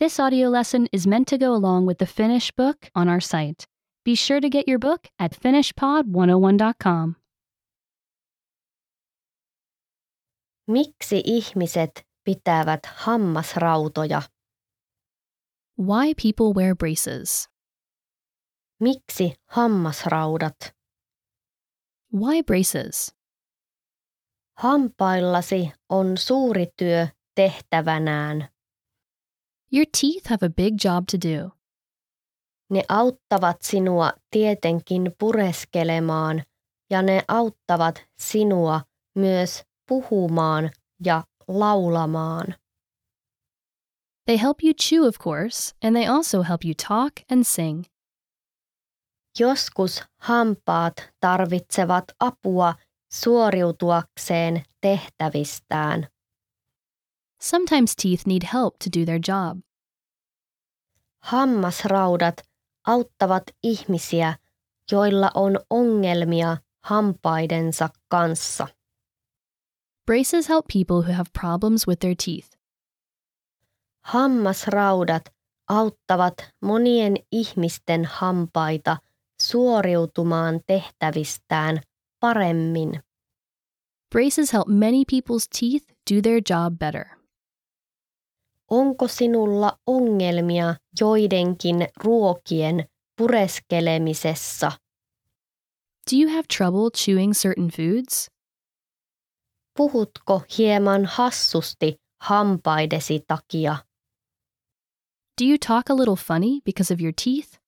This audio lesson is meant to go along with the Finnish book on our site. Be sure to get your book at finishpod101.com. Miksi ihmiset pitävät hammasrautoja? Why people wear braces. Miksi hammasraudat? Why braces? Hampaillasi on suuri työ tehtävänään. Your teeth have a big job to do. Ne auttavat sinua tietenkin pureskelemaan ja ne auttavat sinua myös puhumaan ja laulamaan. They help you chew, of course, and they also help you talk and sing. Joskus hampaat tarvitsevat apua suoriutuakseen tehtävistään. Sometimes teeth need help to do their job. Hammasraudat auttavat ihmisiä, joilla on ongelmia hampaidensa kanssa. Braces help people who have problems with their teeth. Hammasraudat auttavat monien ihmisten hampaita suoriutumaan tehtävistään paremmin. Braces help many people's teeth do their job better. Onko sinulla ongelmia joidenkin ruokien pureskelemisessa? Do you have trouble chewing certain foods? Puhutko hieman hassusti hampaidesi takia? Do you talk a little funny because of your teeth?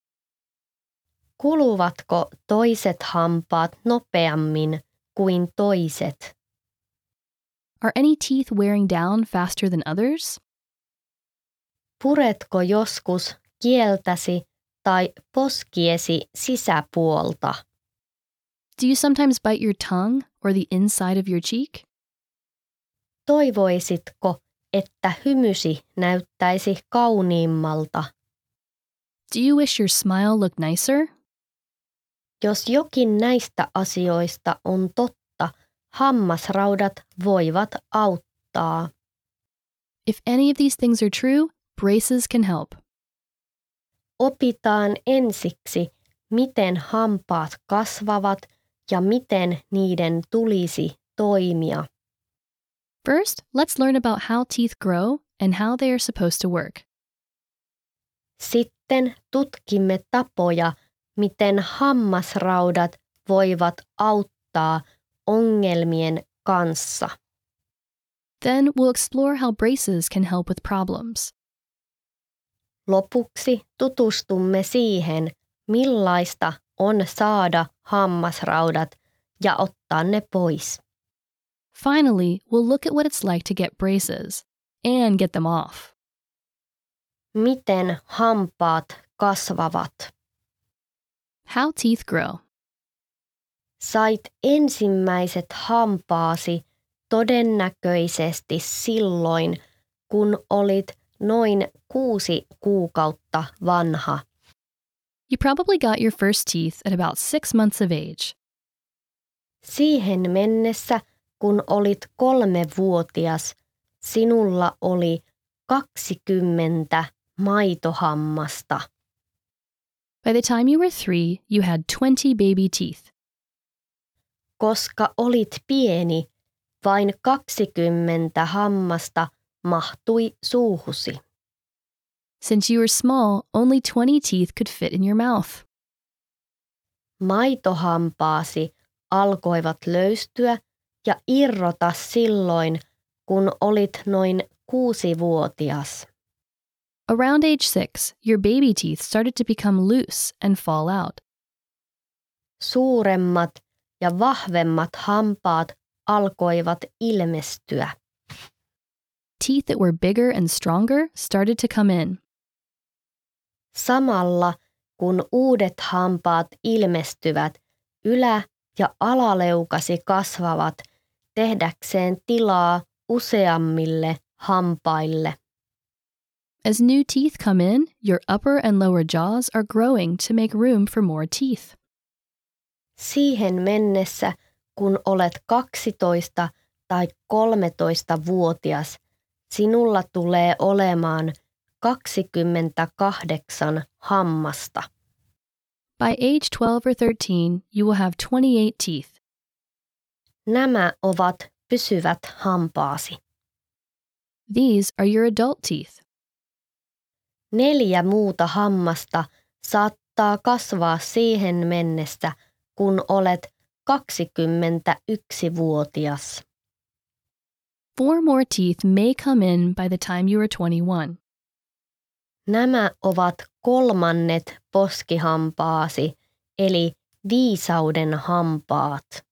Kuluvatko toiset hampaat nopeammin kuin toiset? Are any teeth wearing down faster than others? Puretko joskus kieltäsi tai poskiesi sisäpuolta? Do you sometimes bite your tongue or the inside of your cheek? Toivoisitko, että hymysi näyttäisi kauniimmalta? Do you wish your smile looked nicer? Jos jokin näistä asioista on totta, hammasraudat voivat auttaa. If any of these things are true, braces can help. Opitaan ensiksi, miten hampaat kasvavat ja miten niiden tulisi toimia. First, let's learn about how teeth grow and how they are supposed to work. Sitten tutkimme tapoja, miten hammasraudat voivat auttaa ongelmien kanssa. Then we'll explore how braces can help with problems. Lopuksi tutustumme siihen, millaista on saada hammasraudat ja ottaa ne pois. Finally, we'll look at what it's like to get braces and get them off. Miten hampaat kasvavat? How teeth grow. Sait ensimmäiset hampaasi todennäköisesti silloin, kun olit noin kuusi kuukautta vanha. You probably got your first teeth at about six months of age. Siihen mennessä, kun olit kolmevuotias, sinulla oli 20 maitohammasta. By the time you were three, you had 20 baby teeth. Koska olit pieni, vain 20 hammasta mahtui suuhusi. Since you were small, only 20 teeth could fit in your mouth. Maitohampaasi alkoivat löystyä ja irrota silloin, kun olit noin kuusivuotias. Around age six, your baby teeth started to become loose and fall out. Suuremmat ja vahvemmat hampaat alkoivat ilmestyä. Teeth that were bigger and stronger started to come in. Samalla kun uudet hampaat ilmestyvät, ylä- ja alaleukasi kasvavat tehdäkseen tilaa useammille hampaille. As new teeth come in, your upper and lower jaws are growing to make room for more teeth. Siihen mennessä, kun olet 12 tai 13-vuotias, sinulla tulee olemaan 28 hammasta. By age 12 or 13, you will have 28 teeth. Nämä ovat pysyvät hampaasi. These are your adult teeth. Neljä muuta hammasta saattaa kasvaa siihen mennessä, kun olet 21-vuotias. Four more teeth may come in by the time you are 21. Nämä ovat kolmannet poskihampaasi, eli viisauden hampaat.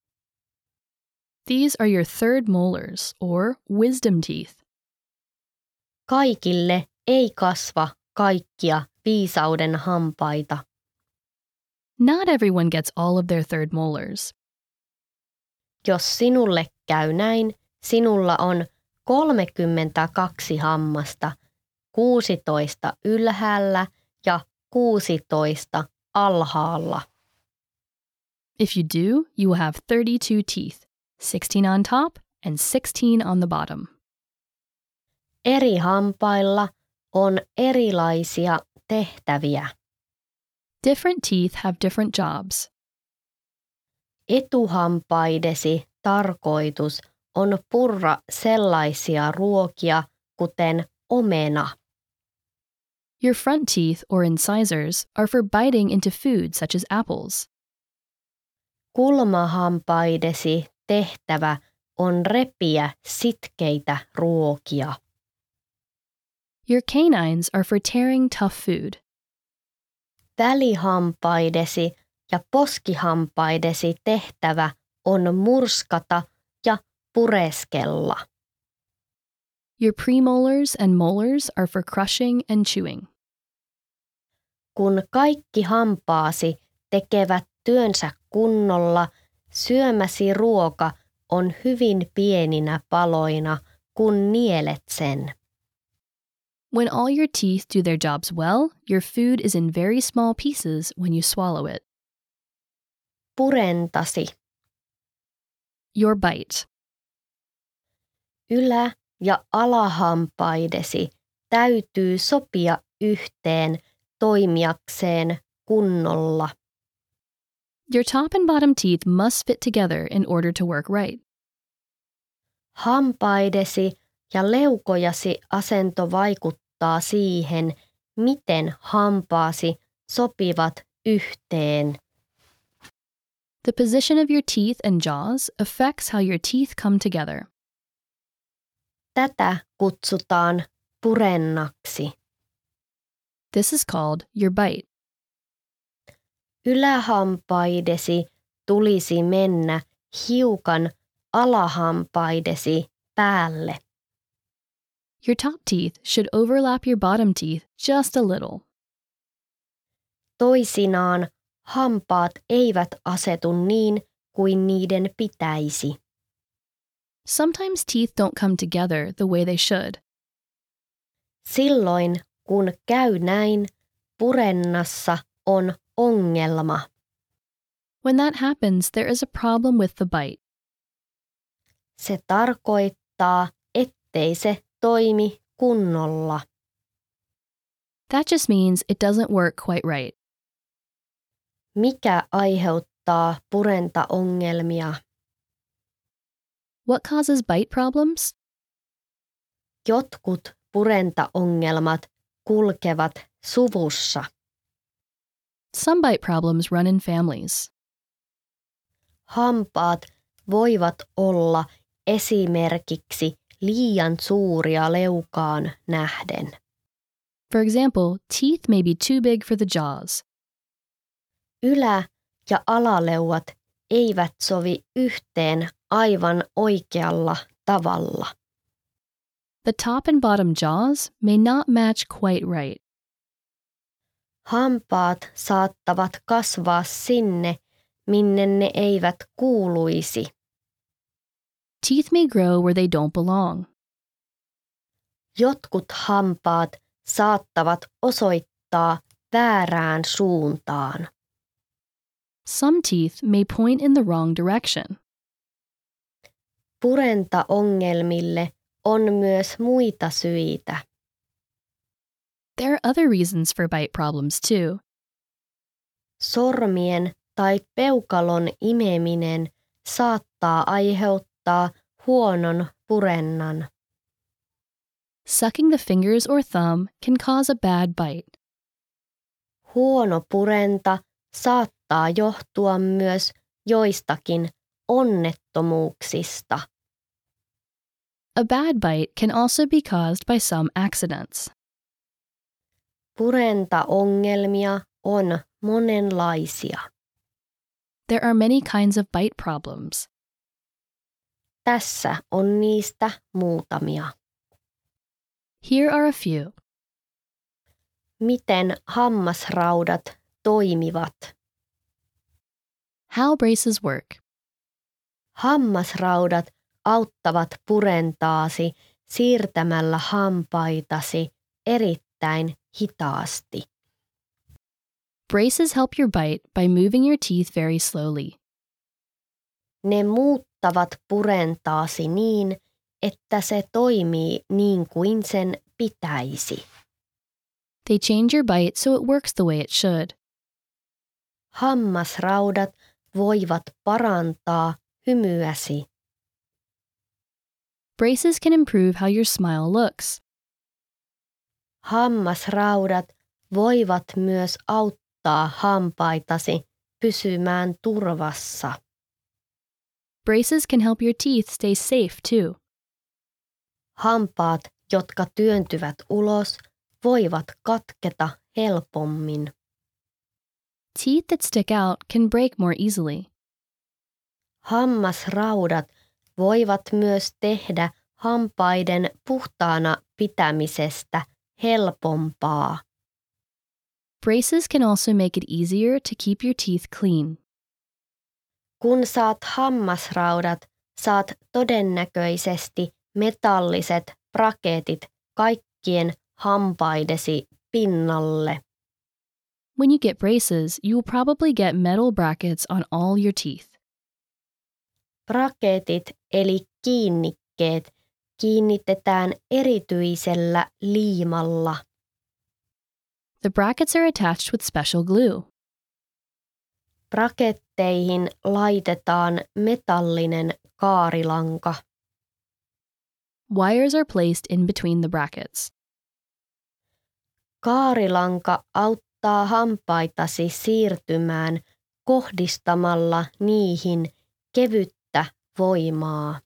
These are your third molars, or wisdom teeth. Kaikille ei kasva kaikkia viisauden hampaita. Not everyone gets all of their third molars. Jos sinulle käy näin, sinulla on 32 hammasta, 16 ylhäällä ja 16 alhaalla. If you do, you will have 32 teeth, 16 on top and 16 on the bottom. Eri hampailla on erilaisia tehtäviä. Different teeth have different jobs. Etuhampaidesi tarkoitus on purra sellaisia ruokia, kuten omena. Your front teeth, or incisors, are for biting into food such as apples. Kulmahampaidesi tehtävä on repiä sitkeitä ruokia. Your canines are for tearing tough food. Välihampaidesi ja poskihampaidesi tehtävä on murskata pureskella. Your premolars and molars are for crushing and chewing. Kun kaikki hampaasi tekevät työnsä kunnolla, syömäsi ruoka on hyvin pieninä paloina, kun nielet sen. When all your teeth do their jobs well, your food is in very small pieces when you swallow it. Purentasi. Your bite. Ylä- ja alahampaidesi täytyy sopia yhteen toimijakseen kunnolla. Your top and bottom teeth must fit together in order to work right. Hampaidesi ja leukojasi asento vaikuttaa siihen, miten hampaasi sopivat yhteen. The position of your teeth and jaws affects how your teeth come together. Tätä kutsutaan purennaksi. This is called your bite. Ylähampaidesi tulisi mennä hiukan alahampaidesi päälle. Your top teeth should overlap your bottom teeth just a little. Toisinaan hampaat eivät asetu niin kuin niiden pitäisi. Sometimes teeth don't come together the way they should. Silloin kun käy näin, purennassa on ongelma. When that happens, there is a problem with the bite. Se tarkoittaa, ettei se toimi kunnolla. That just means it doesn't work quite right. Mikä aiheuttaa purentaongelmia? What causes bite problems? Jotkut purentaongelmat kulkevat suvussa. Some bite problems run in families. Hampaat voivat olla esimerkiksi liian suuria leukaan nähden. For example, teeth may be too big for the jaws. Ylä- ja alaleuat eivät sovi yhteen aivan oikealla tavalla. The top and bottom jaws may not match quite right. Hampaat saattavat kasvaa sinne, minne ne eivät kuuluisi. Teeth may grow where they don't belong. Jotkut hampaat saattavat osoittaa väärään suuntaan. Some teeth may point in the wrong direction. Purentaongelmille on myös muita syitä. There are other reasons for bite problems too. Sormien tai peukalon imeminen saattaa aiheuttaa huonon purennan. Sucking the fingers or thumb can cause a bad bite. Huono purenta saattaa johtua myös joistakin onnettomuuksista. A bad bite can also be caused by some accidents. Purentaongelmia on monenlaisia. There are many kinds of bite problems. Tässä on niistä muutamia. Here are a few. Miten hammasraudat toimivat? How braces work. Hammasraudat auttavat purentaasi siirtämällä hampaitasi erittäin hitaasti. Braces help your bite by moving your teeth very slowly. Ne muuttavat purentaasi niin, että se toimii niin kuin sen pitäisi. They change your bite so it works the way it should. Hammasraudat voivat parantaa hymyäsi. Braces can improve how your smile looks. Hammasraudat voivat myös auttaa hampaitasi pysymään turvassa. Braces can help your teeth stay safe too. Hampaat, jotka työntyvät ulos, voivat katketa helpommin. Teeth that stick out can break more easily. Hammasraudat voivat myös tehdä hampaiden puhtaana pitämisestä helpompaa. Braces can also make it easier to keep your teeth clean. Kun saat hammasraudat, saat todennäköisesti metalliset braketit kaikkien hampaidesi pinnalle. When you get braces, you will probably get metal brackets on all your teeth. Braketit eli kiinnikkeet kiinnitetään erityisellä liimalla. The brackets are attached with special glue. Braketteihin laitetaan metallinen kaarilanka. Wires are placed in between the brackets. Kaarilanka auttaa hampaitasi siirtymään kohdistamalla niihin kevyttä voimaa.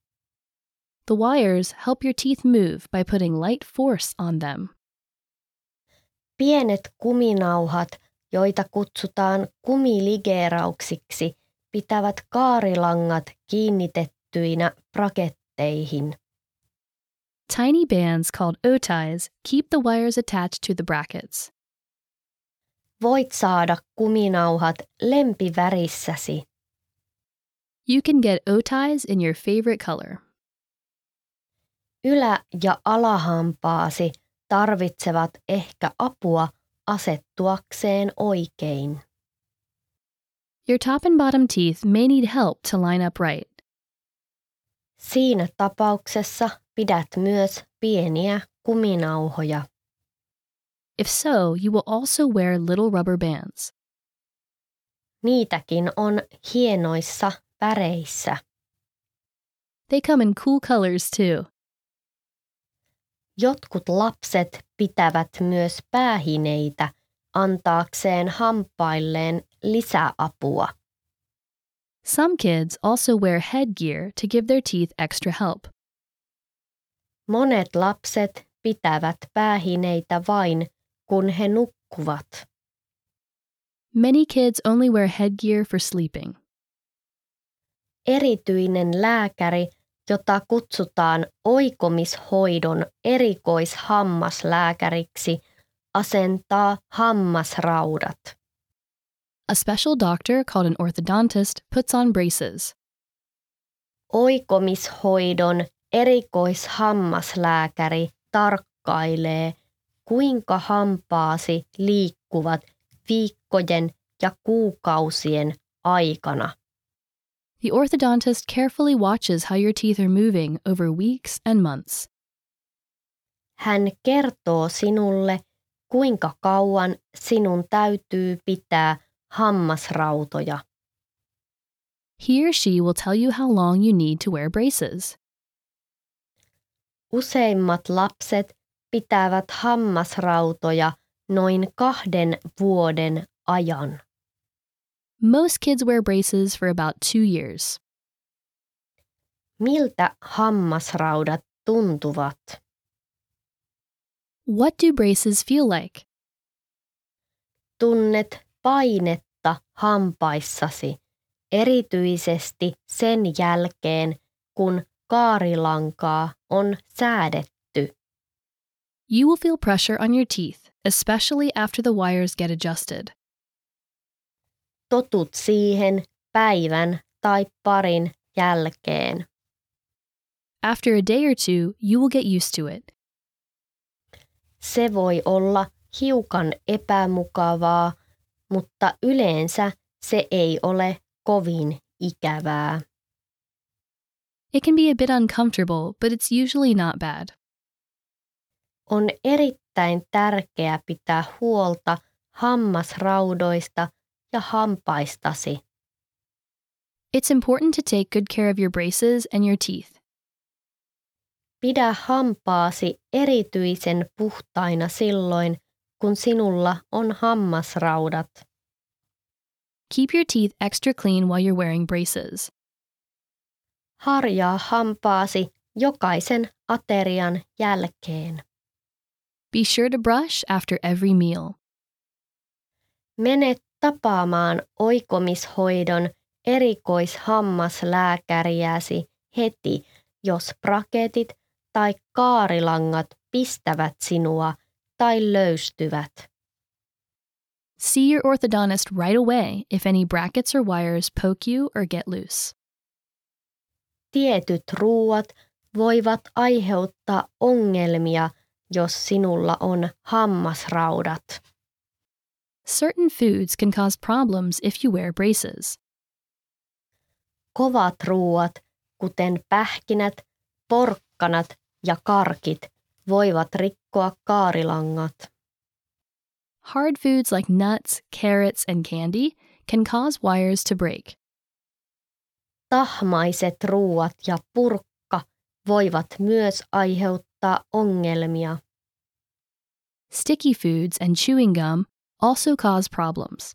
The wires help your teeth move by putting light force on them. Pienet kuminauhat, joita kutsutaan kumiligeerauksiksi, pitävät kaarilangat kiinnitettyinä braketteihin. Tiny bands called O-ties keep the wires attached to the brackets. Voit saada kuminauhat lempivärissäsi. You can get O-ties in your favorite color. Ylä- ja alahampaasi tarvitsevat ehkä apua asettuakseen oikein. Your top and bottom teeth may need help to line up right. Siinä tapauksessa pidät myös pieniä kuminauhoja. If so, you will also wear little rubber bands. Niitäkin on hienoissa väreissä. They come in cool colors too. Jotkut lapset pitävät myös päähineitä antaakseen hampailleen lisäapua. Some kids also wear headgear to give their teeth extra help. Monet lapset pitävät päähineitä vain, kun he nukkuvat. Many kids only wear headgear for sleeping. Erityinen lääkäri, jota kutsutaan oikomishoidon erikoishammaslääkäriksi, asentaa hammasraudat. A special doctor called an orthodontist puts on braces. Oikomishoidon erikoishammaslääkäri tarkkailee, kuinka hampaasi liikkuvat viikkojen ja kuukausien aikana. The orthodontist carefully watches how your teeth are moving over weeks and months. Hän kertoo sinulle, kuinka kauan sinun täytyy pitää hammasrautoja. He or she will tell you how long you need to wear braces. Useimmat lapset pitävät hammasrautoja noin kahden vuoden ajan. Most kids wear braces for about two years. Miltä hammasraudat tuntuvat? What do braces feel like? Tunnet painetta hampaissasi, erityisesti sen jälkeen, kun kaarilankaa on säädetty. You will feel pressure on your teeth, especially after the wires get adjusted. Totut siihen päivän tai parin jälkeen. After a day or two, you will get used to it. Se voi olla hiukan epämukavaa, mutta yleensä se ei ole kovin ikävää. It can be a bit uncomfortable, but it's usually not bad. On erittäin tärkeää pitää huolta hammasraudoista ja hampaistasi. It's important to take good care of your braces and your teeth. Pidä hampaasi erityisen puhtaina silloin, kun sinulla on hammasraudat. Keep your teeth extra clean while you're wearing braces. Harjaa hampaasi jokaisen aterian jälkeen. Be sure to brush after every meal. Mene tapaamaan oikomishoidon erikoishammaslääkäriäsi heti, jos braketit tai kaarilangat pistävät sinua tai löystyvät. See your orthodontist right away if any brackets or wires poke you or get loose. Tietyt ruuat voivat aiheuttaa ongelmia, jos sinulla on hammasraudat. Certain foods can cause problems if you wear braces. Kovat ruuat, kuten pähkinät, porkkanat ja karkit, voivat rikkoa kaarilangat. Hard foods like nuts, carrots, and candy can cause wires to break. Tahmaiset ruuat ja purkka voivat myös aiheuttaa ongelmia. Sticky foods and chewing gum also cause problems.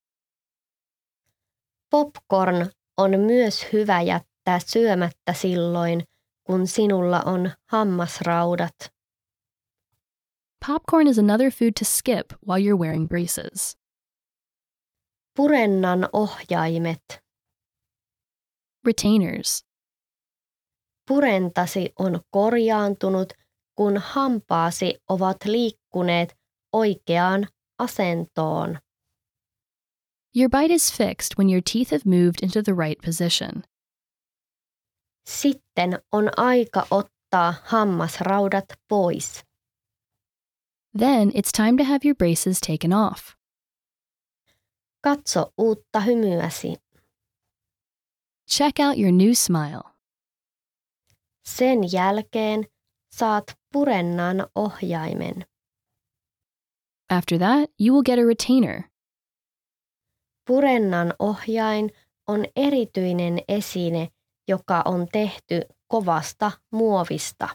Popcorn on myös hyvä jättää syömättä silloin, kun sinulla on hammasraudat. Popcorn is another food to skip while you're wearing braces. Purennan ohjaimet. Retainers. Purentasi on korjaantunut, kun hampaasi ovat liikkuneet oikeaan asentoon. Your bite is fixed when your teeth have moved into the right position. Sitten on aika ottaa hammasraudat pois. Then it's time to have your braces taken off. Katso uutta hymyäsi. Check out your new smile. Sen jälkeen saat purennan ohjaimen. After that, you will get a retainer. Purennan ohjain on erityinen esine, joka on tehty kovasta muovista.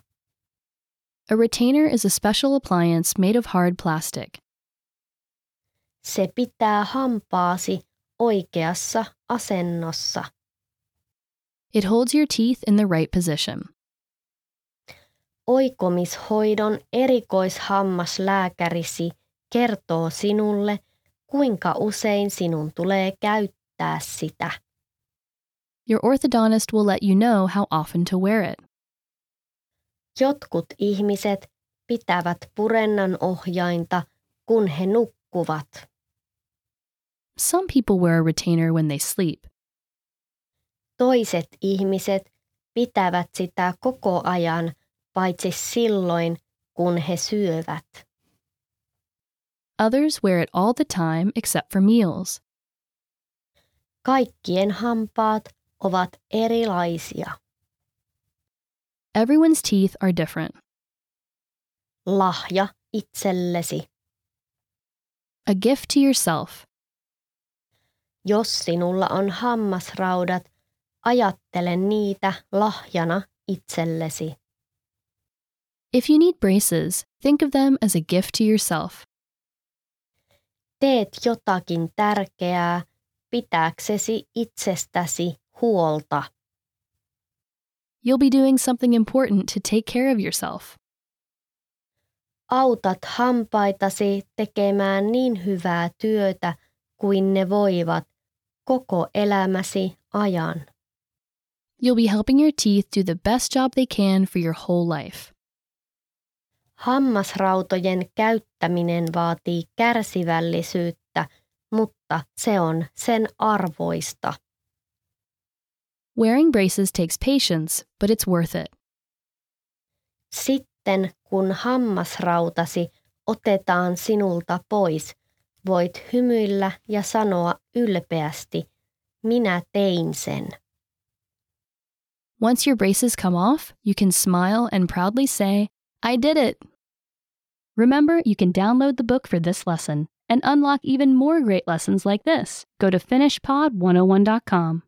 A retainer is a special appliance made of hard plastic. Se pitää hampaasi oikeassa asennossa. It holds your teeth in the right position. Oikomishoidon erikoishammaslääkärisi kertoo sinulle, kuinka usein sinun tulee käyttää sitä. Your orthodontist will let you know how often to wear it. Jotkut ihmiset pitävät purennan ohjainta, kun he nukkuvat. Some people wear a retainer when they sleep. Toiset ihmiset pitävät sitä koko ajan, paitsi silloin, kun he syövät. Others wear it all the time except for meals. Kaikkien hampaat ovat erilaisia. Everyone's teeth are different. Lahja itsellesi. A gift to yourself. Jos sinulla on hammasraudat, ajattele niitä lahjana itsellesi. If you need braces, think of them as a gift to yourself. Teet jotakin tärkeää pitääksesi itsestäsi huolta. You'll be doing something important to take care of yourself. Autat hampaitasi tekemään niin hyvää työtä kuin ne voivat koko elämäsi ajan. You'll be helping your teeth do the best job they can for your whole life. Hammasrautojen käyttäminen vaatii kärsivällisyyttä, mutta se on sen arvoista. Wearing braces takes patience, but it's worth it. Sitten kun hammasrautasi otetaan sinulta pois, voit hymyillä ja sanoa ylpeästi, minä tein sen. Once your braces come off, you can smile and proudly say, I did it. Remember, you can download the book for this lesson and unlock even more great lessons like this. Go to finishpod101.com.